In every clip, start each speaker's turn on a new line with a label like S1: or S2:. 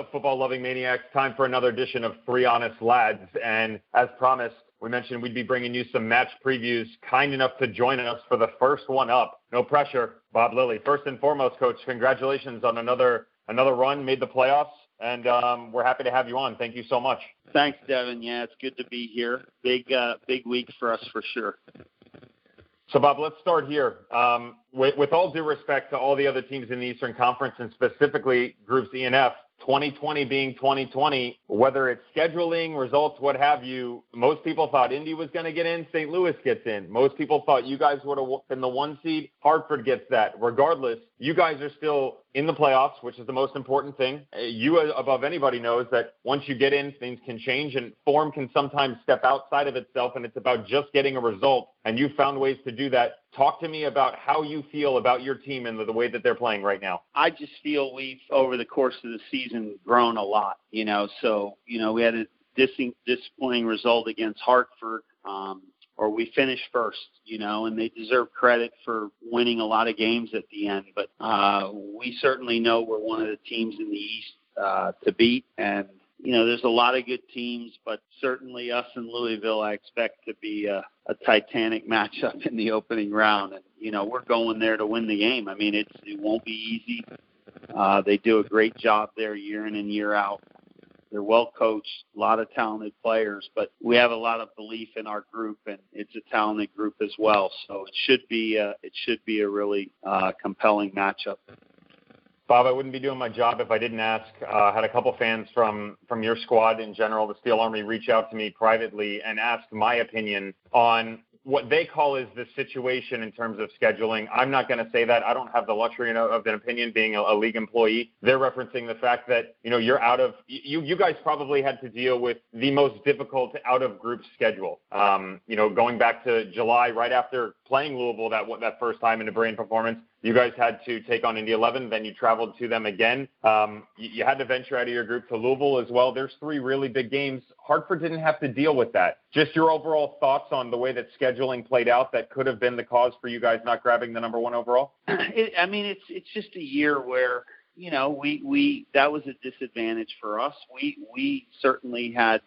S1: Up, football loving maniacs? Time for another edition of Three Honest Lads. And as promised, we mentioned we'd be bringing you some match previews. Kind enough to join us for the first one up. No pressure, Bob Lilley. First and foremost, coach, congratulations on another another run, made the playoffs, and um, we're happy to have you on. Thank you so much.
S2: Thanks, Devin. Yeah, it's good to be here. Big uh, big week for us for sure.
S1: So, Bob, let's start here. Um, with, with all due respect to all the other teams in the Eastern Conference and specifically groups E and F, 2020 being 2020, whether it's scheduling, results, what have you, most people thought Indy was going to get in, St. Louis gets in. Most people thought you guys would have been the one seed, Hartford gets that. Regardless, you guys are still in the playoffs, which is the most important thing. Uh, you, uh, above anybody, knows that once you get in, things can change and form can sometimes step outside of itself, and it's about just getting a result. And you found ways to do that. Talk to me about how you feel about your team and the, way that they're playing right now.
S2: I just feel we've, over the course of the season, grown a lot. You know, so you know we had a disappointing result against Hartford. Um, or we finished first, you know, and they deserve credit for winning a lot of games at the end. But uh, we certainly know we're one of the teams in the East uh, to beat, and you know, there's a lot of good teams, but certainly us and Louisville, I expect to be a, a titanic matchup in the opening round, and you know, we're going there to win the game. I mean, it's it won't be easy. Uh, they do a great job there year in and year out. They're well coached, a lot of talented players, but we have a lot of belief in our group, and it's a talented group as well. So it should be a, it should be a really uh, compelling matchup.
S1: Bob, I wouldn't be doing my job if I didn't ask. Uh, had a couple fans from from your squad in general, the Steel Army, reach out to me privately and ask my opinion on what they call is the situation in terms of scheduling. I'm not going to say that. I don't have the luxury of an opinion being a, a, league employee. They're referencing the fact that, you know, you're out of, you, you guys probably had to deal with the most difficult out of group schedule. Um, you know, going back to July, right after playing Louisville that, that first time in a brilliant performance, you guys had to take on Indy 11, then you traveled to them again. Um, you, you, had to venture out of your group to Louisville as well. There's three really big games. Hartford didn't have to deal with that. Just your overall thoughts on the way that scheduling played out that could have been the cause for you guys not grabbing the number one overall.
S2: It, I mean, it's it's just a year where you know we we that was a disadvantage for us. We we certainly had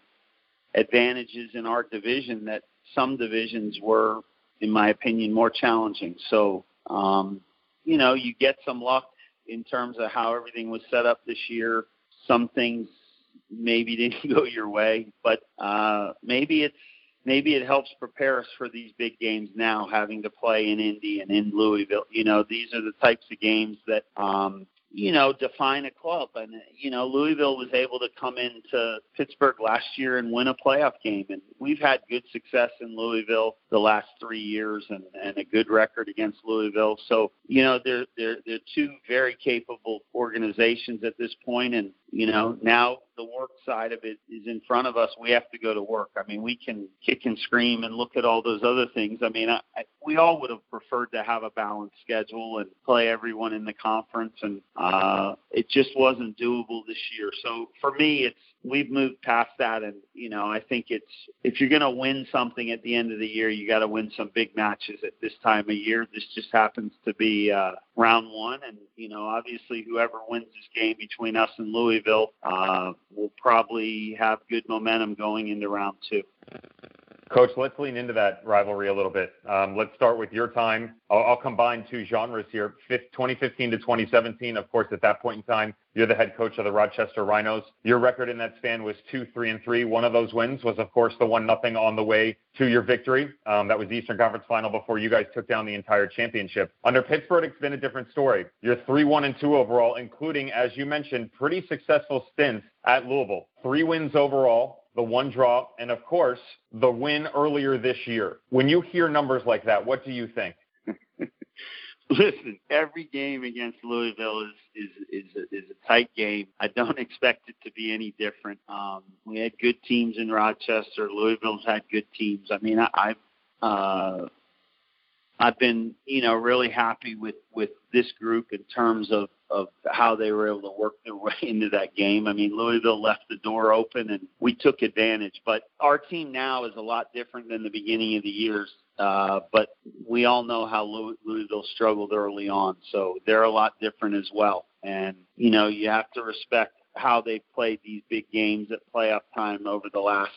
S2: advantages in our division that some divisions were, in my opinion, more challenging. So. Um, you know, you get some luck in terms of how everything was set up this year. Some things maybe didn't go your way, but uh, maybe it's maybe it helps prepare us for these big games now, having to play in Indy and in Louisville. You know, these are the types of games that um, you know, define a club. And, you know, Louisville was able to come into Pittsburgh last year and win a playoff game. And we've had good success in Louisville the last three years and, and a good record against Louisville. So, you know, they're, they're, they're two very capable organizations at this point. And, you know, now the work side of it is in front of us. We have to go to work. I mean, we can kick and scream and look at all those other things. I mean, I, I, we all would have preferred to have a balanced schedule and play everyone in the conference, and uh, it just wasn't doable this year. So for me, it's we've moved past that and you know i think it's if you're going to win something at the end of the year you got to win some big matches at this time of year this just happens to be uh round one and you know obviously whoever wins this game between us and louisville uh will probably have good momentum going into round two
S1: Coach, let's lean into that rivalry a little bit. Um, let's start with your time. I'll, I'll combine two genres here. 2015 to 2017, of course, at that point in time, you're the head coach of the Rochester Rhinos. Your record in that span was two, three, and three. One of those wins was, of course, the one nothing on the way to your victory. Um, that was the Eastern Conference Final before you guys took down the entire championship. Under Pittsburgh, it's been a different story. You're three, one, and two overall, including, as you mentioned, pretty successful stints at Louisville. Three wins overall the one draw, and of course, the win earlier this year. When you hear numbers like that, what do you think?
S2: Listen, every game against Louisville is is is a, is a tight game. I don't expect it to be any different. Um, we had good teams in Rochester. Louisville's had good teams. I mean, I, I've uh, I've been you know really happy with with this group in terms of of how they were able to work their way into that game. I mean, Louisville left the door open and we took advantage. But our team now is a lot different than the beginning of the years. Uh, but we all know how Louisville struggled early on, so they're a lot different as well. And you know, you have to respect how they've played these big games at playoff time over the last,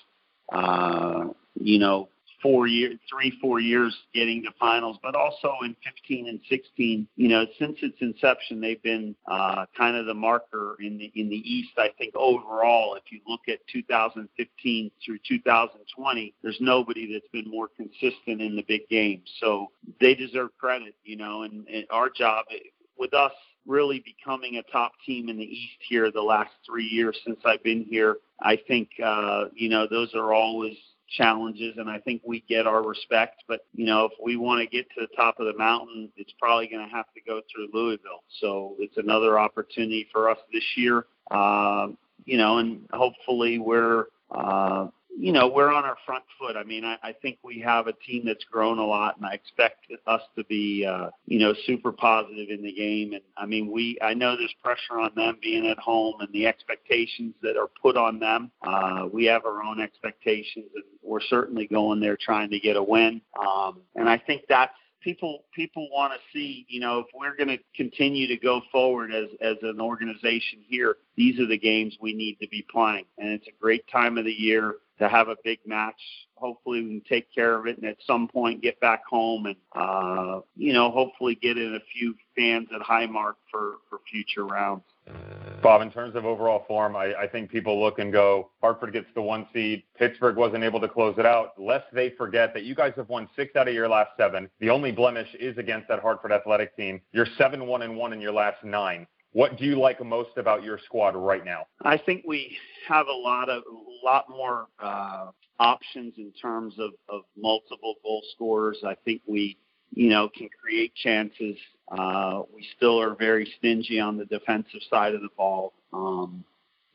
S2: uh, you know, four years, three, four years getting to finals, but also in 15 and 16, you know, since its inception, they've been uh, kind of the marker in the in the East. I think overall, if you look at 2015 through 2020, there's nobody that's been more consistent in the big games. So they deserve credit, you know, and, and our job with us really becoming a top team in the East here the last three years since I've been here. I think uh, you know those are always challenges and I think we get our respect. But, you know, if we want to get to the top of the mountain, it's probably going to have to go through Louisville. So it's another opportunity for us this year. Uh, you know, and hopefully we're uh, you know, we're on our front foot. I mean, I, I think we have a team that's grown a lot, and I expect us to be, uh, you know, super positive in the game. And I mean, we, I know there's pressure on them being at home and the expectations that are put on them. Uh, we have our own expectations, and we're certainly going there trying to get a win. Um, and I think that's people people want to see you know if we're going to continue to go forward as as an organization here these are the games we need to be playing and it's a great time of the year to have a big match. Hopefully, we can take care of it and at some point get back home and, uh, you know, hopefully get in a few fans at Highmark for, for future rounds.
S1: Bob, in terms of overall form, I, I think people look and go, Hartford gets the one seed. Pittsburgh wasn't able to close it out. Lest they forget that you guys have won six out of your last seven. The only blemish is against that Hartford athletic team. You're seven one and one in your last nine. What do you like most about your squad right now?
S2: I think we have a lot of a lot more uh, options in terms of, of multiple goal scorers. I think we, you know, can create chances. Uh, we still are very stingy on the defensive side of the ball. Um,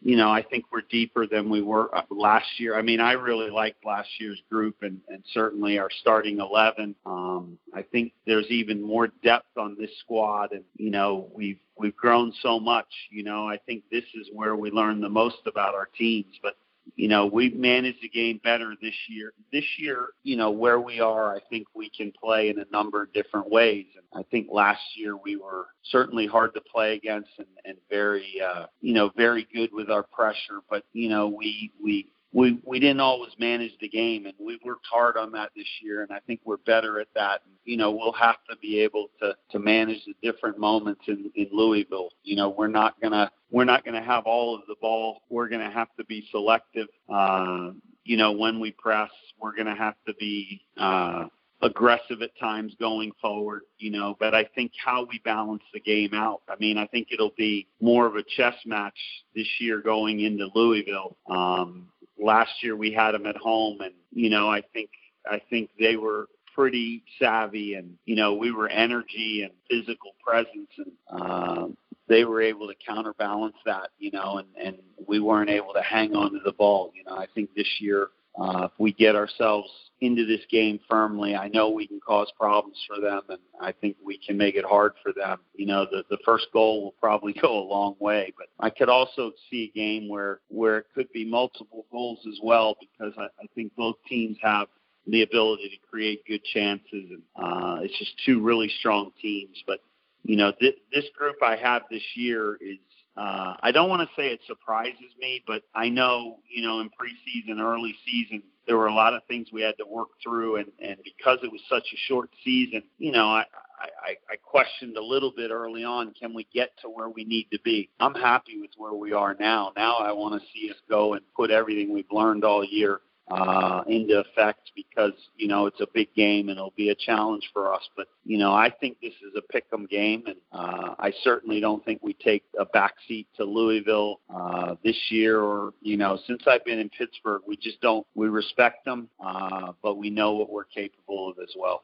S2: you know, I think we're deeper than we were uh, last year. I mean, I really liked last year's group and, and certainly our starting 11. Um, I think there's even more depth on this squad and, you know, we've, we've grown so much, you know, I think this is where we learn the most about our teams, but you know, we've managed the game better this year. This year, you know, where we are, I think we can play in a number of different ways. And I think last year we were certainly hard to play against and, and very, uh, you know, very good with our pressure. But, you know, we, we, we we didn't always manage the game and we worked hard on that this year and I think we're better at that. And, you know, we'll have to be able to to manage the different moments in in Louisville. You know, we're not to we're not to have all of the ball. We're to have to be selective. Uh, you know, when we press, we're to have to be uh aggressive at times going forward, you know, but I think how we balance the game out. I mean, I think it'll be more of a chess match this year going into Louisville. Um, last year we had them at home, and you know I think I think they were pretty savvy, and you know we were energy and physical presence, and uh, they were able to counterbalance that, you know, and and we weren't able to hang on to the ball. You know, I think this year uh, if we get ourselves into this game firmly, I know we can cause problems for them, and I think we can make it hard for them. You know, the the first goal will probably go a long way, but I could also see a game where where it could be multiple goals as well, because I, I think both teams have the ability to create good chances, and uh, it's just two really strong teams. But you know, th- this group I have this year is uh, I don't want to say it surprises me, but I know, you know, in preseason, early season, there were a lot of things we had to work through, and and because it was such a short season, you know, I I, I questioned a little bit early on, can we get to where we need to be? I'm happy with where we are now. Now I want to see us go and put everything we've learned all year uh, into effect because you know it's a big game and it'll be a challenge for us. But you know I think this is a pick'em game, and uh, I certainly don't think we take a backseat to Louisville uh, this year or you know since I've been in Pittsburgh, we just don't we respect them, uh, but we know what we're capable of as well.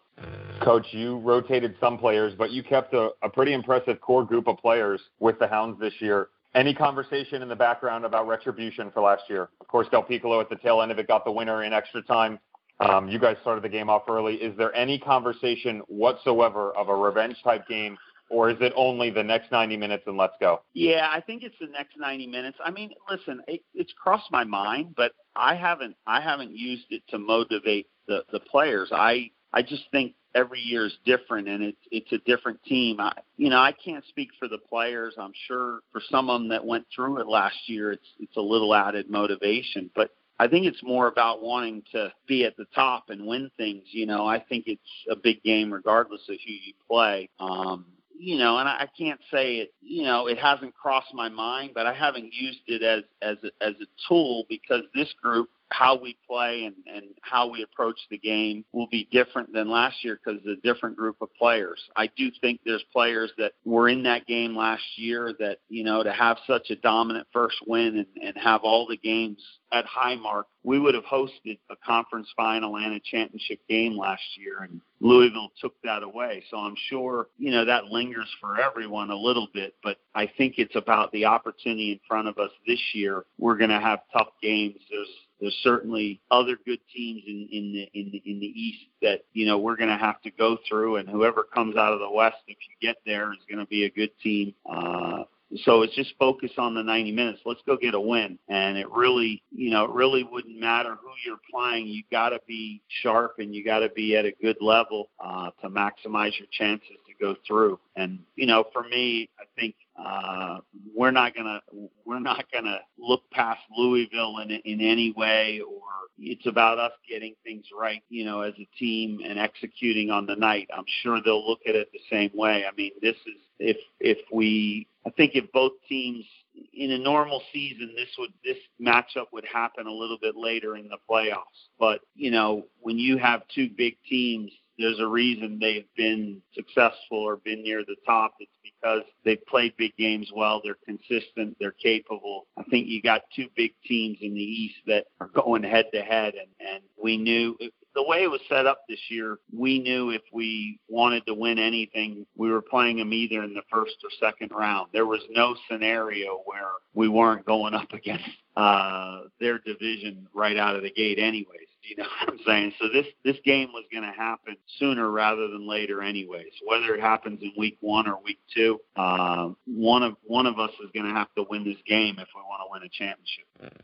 S1: Coach, you rotated some players, but you kept a, a pretty impressive core group of players with the Hounds this year. Any conversation in the background about retribution for last year? Of course, Del Piccolo at the tail end of it got the winner in extra time. Um, you guys started the game off early. Is there any conversation whatsoever of a revenge type game, or is it only the next 90 minutes and let's go?
S2: Yeah, I think it's the next 90 minutes. I mean, listen, it, it's crossed my mind, but I haven't I haven't used it to motivate the the players. I I just think every year is different and it's it's a different team. I, you know, I can't speak for the players. I'm sure for some of them that went through it last year, it's it's a little added motivation. But I think it's more about wanting to be at the top and win things. You know, I think it's a big game regardless of who you play. Um, you know, and I can't say it, you know, it hasn't crossed my mind, but I haven't used it as as a, as a tool because this group how we play and, and how we approach the game will be different than last year because it's a different group of players. I do think there's players that were in that game last year that, you know, to have such a dominant first win and, and have all the games at Highmark, we would have hosted a conference final and a championship game last year, and Louisville took that away. So I'm sure, you know, that lingers for everyone a little bit, but I think it's about the opportunity in front of us this year. We're going to have tough games. There's there's certainly other good teams in, in the in the in the East that you know we're going to have to go through, and whoever comes out of the West, if you get there, is going to be a good team. Uh, so it's just focus on the 90 minutes. Let's go get a win. And it really, you know, it really wouldn't matter who you're playing. You got to be sharp and you got to be at a good level uh, to maximize your chances go through. And you know, for me, I think uh, we're not gonna we're not gonna look past Louisville in in any way, or it's about us getting things right, you know, as a team and executing on the night. I'm sure they'll look at it the same way. I mean, this is if if we I think if both teams in a normal season this would this matchup would happen a little bit later in the playoffs. But, you know, when you have two big teams there's a reason they've been successful or been near the top. It's because they've played big games well. They're consistent. They're capable. I think you got two big teams in the East that are going head to head, and and we knew the way it was set up this year, we knew if we wanted to win anything, we were playing them either in the first or second round. There was no scenario where we weren't going up against uh, their division right out of the gate, anyways. You know what I'm saying? So this this game was going to happen sooner rather than later, anyways. Whether it happens in week one or week two, uh, one of one of us is going to have to win this game if we want to win a championship.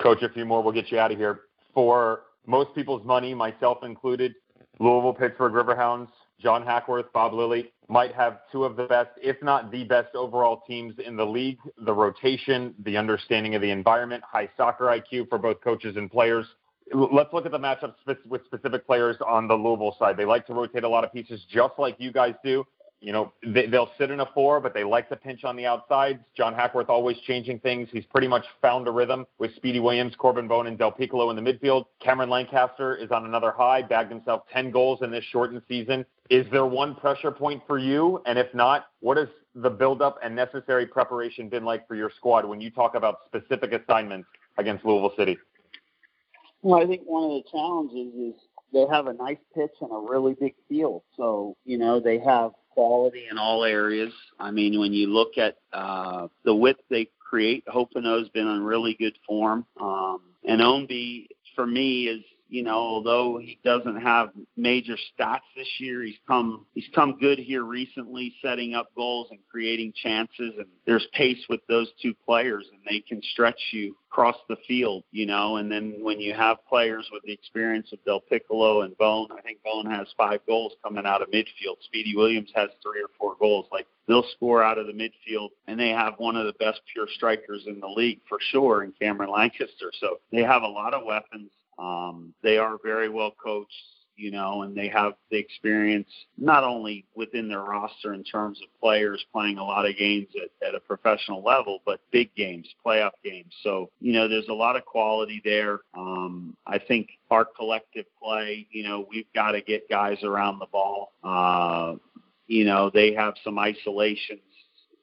S1: Coach, a few more. We'll get you out of here. For most people's money, myself included, Louisville, Pittsburgh Riverhounds, John Hackworth, Bob Lilley might have two of the best, if not the best overall teams in the league. The rotation, the understanding of the environment, high soccer IQ for both coaches and players. Let's look at the matchup with specific players on the Louisville side. They like to rotate a lot of pieces just like you guys do you know, they, they'll sit in a four, but they like to pinch on the outsides. John Hackworth always changing things. He's pretty much found a rhythm with Speedy Williams, Corben Bone, and Del Piccolo in the midfield. Cameron Lancaster is on another high, bagged himself 10 goals in this shortened season. Is there one pressure point for you? And if not, what has the buildup and necessary preparation been like for your squad when you talk about specific assignments against Louisville City?
S2: Well, I think one of the challenges is they have a nice pitch and a really big field. So, you know, they have quality in all areas. I mean, when you look at uh, the width they create, Hoppenot's been in really good form. Um, and Ownby, for me, is you know, although he doesn't have major stats this year, he's come he's come good here recently, setting up goals and creating chances. And there's pace with those two players, and they can stretch you across the field, you know. And then when you have players with the experience of Del Piccolo and Bone, I think Bone has five goals coming out of midfield. Speedy Williams has three or four goals. Like they'll score out of the midfield, and they have one of the best pure strikers in the league for sure in Cameron Lancaster. So they have a lot of weapons um, they are very well coached, you know, and they have the experience not only within their roster in terms of players playing a lot of games at, at a professional level, but big games, playoff games. So, you know, there's a lot of quality there. Um, I think our collective play, you know, we've got to get guys around the ball. Uh, you know, they have some isolations.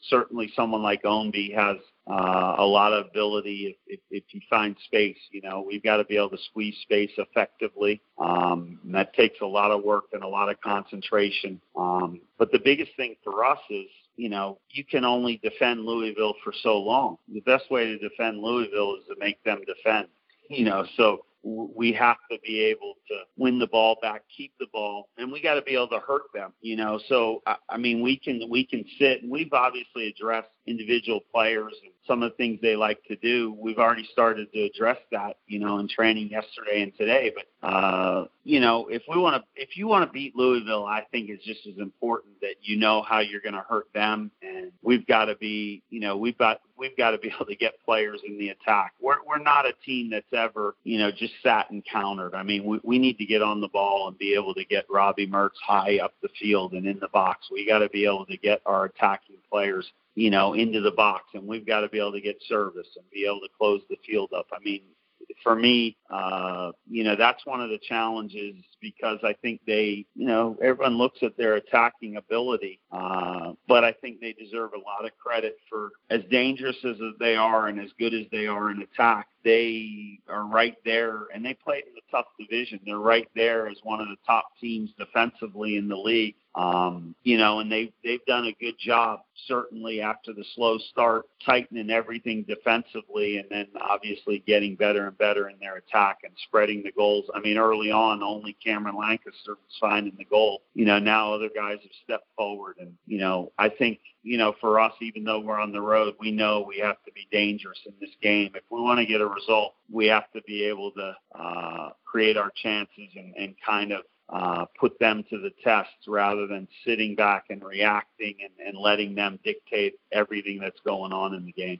S2: Certainly, someone like Ownby has uh, a lot of ability if, if, if you find space. You know, we've got to be able to squeeze space effectively. Um, and that takes a lot of work and a lot of concentration. Um, but the biggest thing for us is, you know, you can only defend Louisville for so long. The best way to defend Louisville is to make them defend. You know, so we have to be able to win the ball back, keep the ball, and we got to be able to hurt them. You know, so I, mean, we can we can sit, and we've obviously addressed individual players, and some of the things they like to do. We've already started to address that, you know, in training yesterday and today. But uh, you know, if we want to, if you want to beat Louisville, I think it's just as important that you know how you're going to hurt them, and we've got to be, you know, we've got we've got to be able to get players in the attack. We're we're not a team that's ever, you know, just sat and countered. I mean, we we need to get on the ball and be able to get Robbie Mertz high up the field and in the box. We got to be able to get our attacking players you know, into the box, and we've got to be able to get service and be able to close the field up. I mean, for me, uh, you know, that's one of the challenges because I think they, you know, everyone looks at their attacking ability, uh, but I think they deserve a lot of credit for as dangerous as they are and as good as they are in attack. They are right there, and they played in a tough division. They're right there as one of the top teams defensively in the league. Um, you know, and they they've done a good job certainly after the slow start, tightening everything defensively, and then obviously getting better and better in their attack and spreading the goals. I mean, early on, only Cameron Lancaster was finding the goal. You know, now other guys have stepped forward, and you know, I think you know, for us, even though we're on the road, we know we have to be dangerous in this game. If we want to get a result, we have to be able to uh, create our chances and, and kind of uh, put them to the test rather than sitting back and reacting and, and letting them dictate everything that's going on in the game.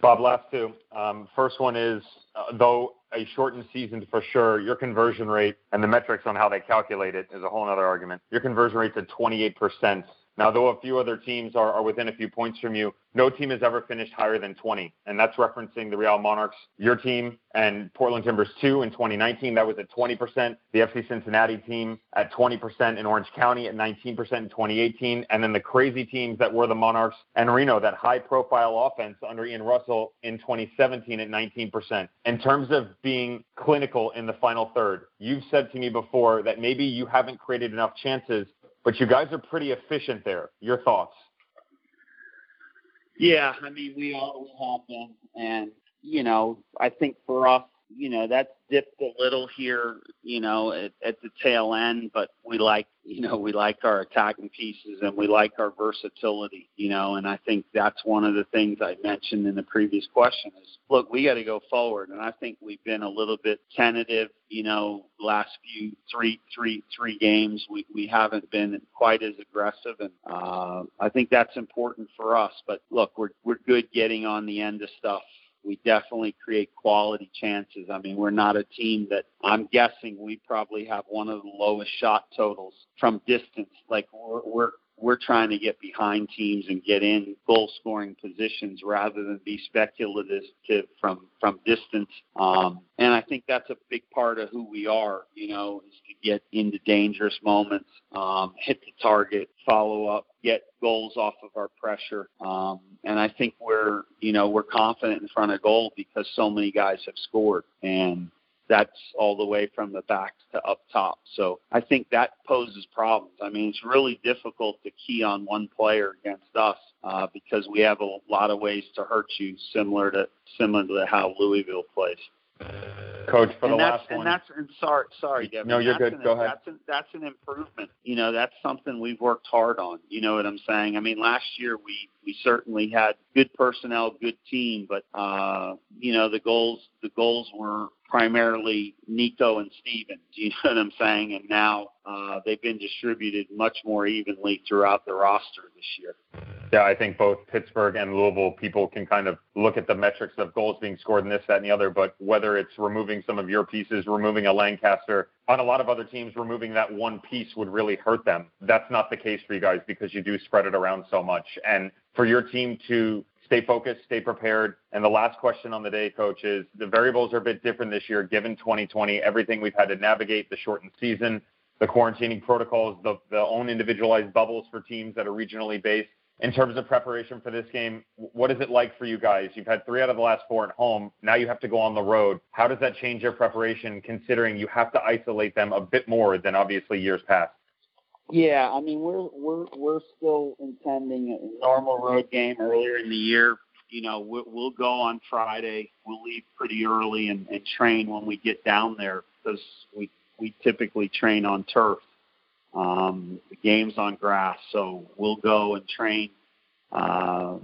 S1: Bob, last two. Um, first one is, uh, though a shortened season for sure, your conversion rate and the metrics on how they calculate it is a whole other argument. Your conversion rate's at 28%. Now, though a few other teams are, are within a few points from you, no team has ever finished higher than 20. And that's referencing the Real Monarchs, your team, and Portland Timbers 2 in 2019. That was at 20%. The FC Cincinnati team at 20% in Orange County, at 19% in 2018. And then the crazy teams that were the Monarchs and Reno, that high profile offense under Ian Russell in 2017 at 19%. In terms of being clinical in the final third, you've said to me before that maybe you haven't created enough chances but you guys are pretty efficient there. Your thoughts?
S2: Yeah, I mean, we all we have been, and you know, I think for us, you know, that's dipped a little here, you know, at, at the tail end, but we like, you know, we like our attacking pieces and we like our versatility, you know, and I think that's one of the things I mentioned in the previous question is, look, we got to go forward, and I think we've been a little bit tentative, you know, last few three, three, three games. We we haven't been quite as aggressive, and uh, I think that's important for us. But look, we're we're good getting on the end of stuff we definitely create quality chances. I mean, we're not a team that I'm guessing we probably have one of the lowest shot totals from distance. Like we're, we're we're trying to get behind teams and get in goal scoring positions rather than be speculative from from distance. Um, and I think that's a big part of who we are. You know, is to get into dangerous moments, um, hit the target, follow up, get goals off of our pressure. Um, and I think we're you know we're confident in front of goal because so many guys have scored and that's all the way from the back to up top. So I think that poses problems. I mean, it's really difficult to key on one player against us uh, because we have a lot of ways to hurt you, similar to similar to how Louisville plays.
S1: Coach, for
S2: and
S1: the
S2: that's,
S1: last
S2: and
S1: one.
S2: That's, and sorry, sorry, Devin.
S1: No, you're good.
S2: An,
S1: Go ahead.
S2: That's an, that's an improvement. You know, that's something we've worked hard on. You know what I'm saying? I mean, last year we we certainly had good personnel, good team, but uh, you know the goals the goals were primarily Neco and Steevan. Do you know what I'm saying? And now uh, they've been distributed much more evenly throughout the roster this year.
S1: Yeah, I think both Pittsburgh and Louisville people can kind of look at the metrics of goals being scored in this, that, and the other. But whether it's removing some of your pieces, removing a Lancaster, on a lot of other teams, removing that one piece would really hurt them. That's not the case for you guys because you do spread it around so much. And for your team to stay focused, stay prepared. And the last question on the day, coach, is the variables are a bit different this year given 2020, everything we've had to navigate, the shortened season, the quarantining protocols, the, the own individualized bubbles for teams that are regionally based. In terms of preparation for this game, what is it like for you guys? You've had three out of the last four at home. Now you have to go on the road. How does that change your preparation, considering you have to isolate them a bit more than obviously years past?
S2: Yeah, I mean we're we're we're still intending a normal road game earlier in the year. You know, we'll, we'll go on Friday. We'll leave pretty early and, and train when we get down there because we we typically train on turf. Um, the game's on grass, so we'll go and train. Uh,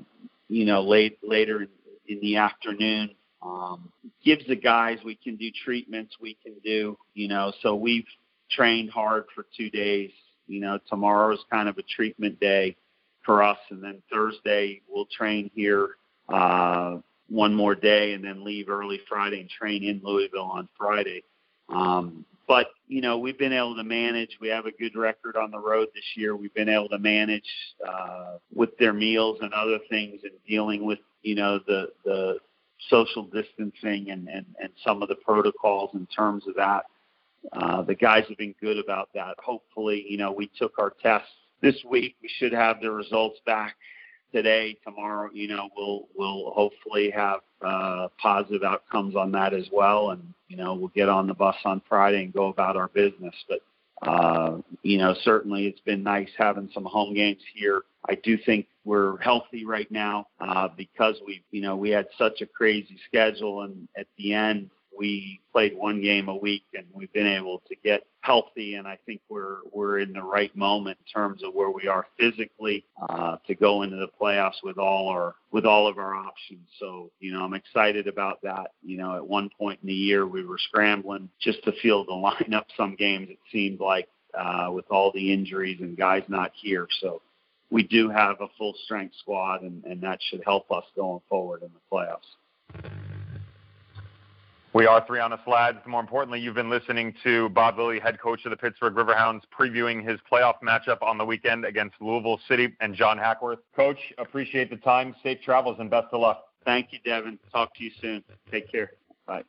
S2: you know, late later in, in the afternoon. Um, gives the guys we can do treatments, we can do, you know. So we've trained hard for two days. You know, tomorrow is kind of a treatment day for us, and then Thursday we'll train here uh, one more day, and then leave early Friday and train in Louisville on Friday. Um, but you know, we've been able to manage. We have a good record on the road this year. We've been able to manage uh, with their meals and other things, and dealing with you know the the social distancing and and and some of the protocols in terms of that. Uh, the guys have been good about that. Hopefully, you know, we took our tests this week. We should have the results back today, tomorrow. You know, we'll we'll hopefully have uh, positive outcomes on that as well, and you know, we'll get on the bus on Friday and go about our business. But uh, you know, certainly it's been nice having some home games here. I do think we're healthy right now uh, because we, you know, we had such a crazy schedule, and at the end, we played one game a week and we've been able to get healthy and I think we're we're in the right moment in terms of where we are physically uh, to go into the playoffs with all our with all of our options. So you know I'm excited about that. You know at one point in the year we were scrambling just to field the lineup. Some games it seemed like uh, with all the injuries and guys not here. So we do have a full strength squad and, and that should help us going forward in the playoffs.
S1: We are three honest lads. More importantly, you've been listening to Bob Lilley, head coach of the Pittsburgh Riverhounds, previewing his playoff matchup on the weekend against Louisville City and John Hackworth. Coach, appreciate the time. Safe travels and best of luck.
S2: Thank you, Devin. Talk to you soon. Take care. Bye.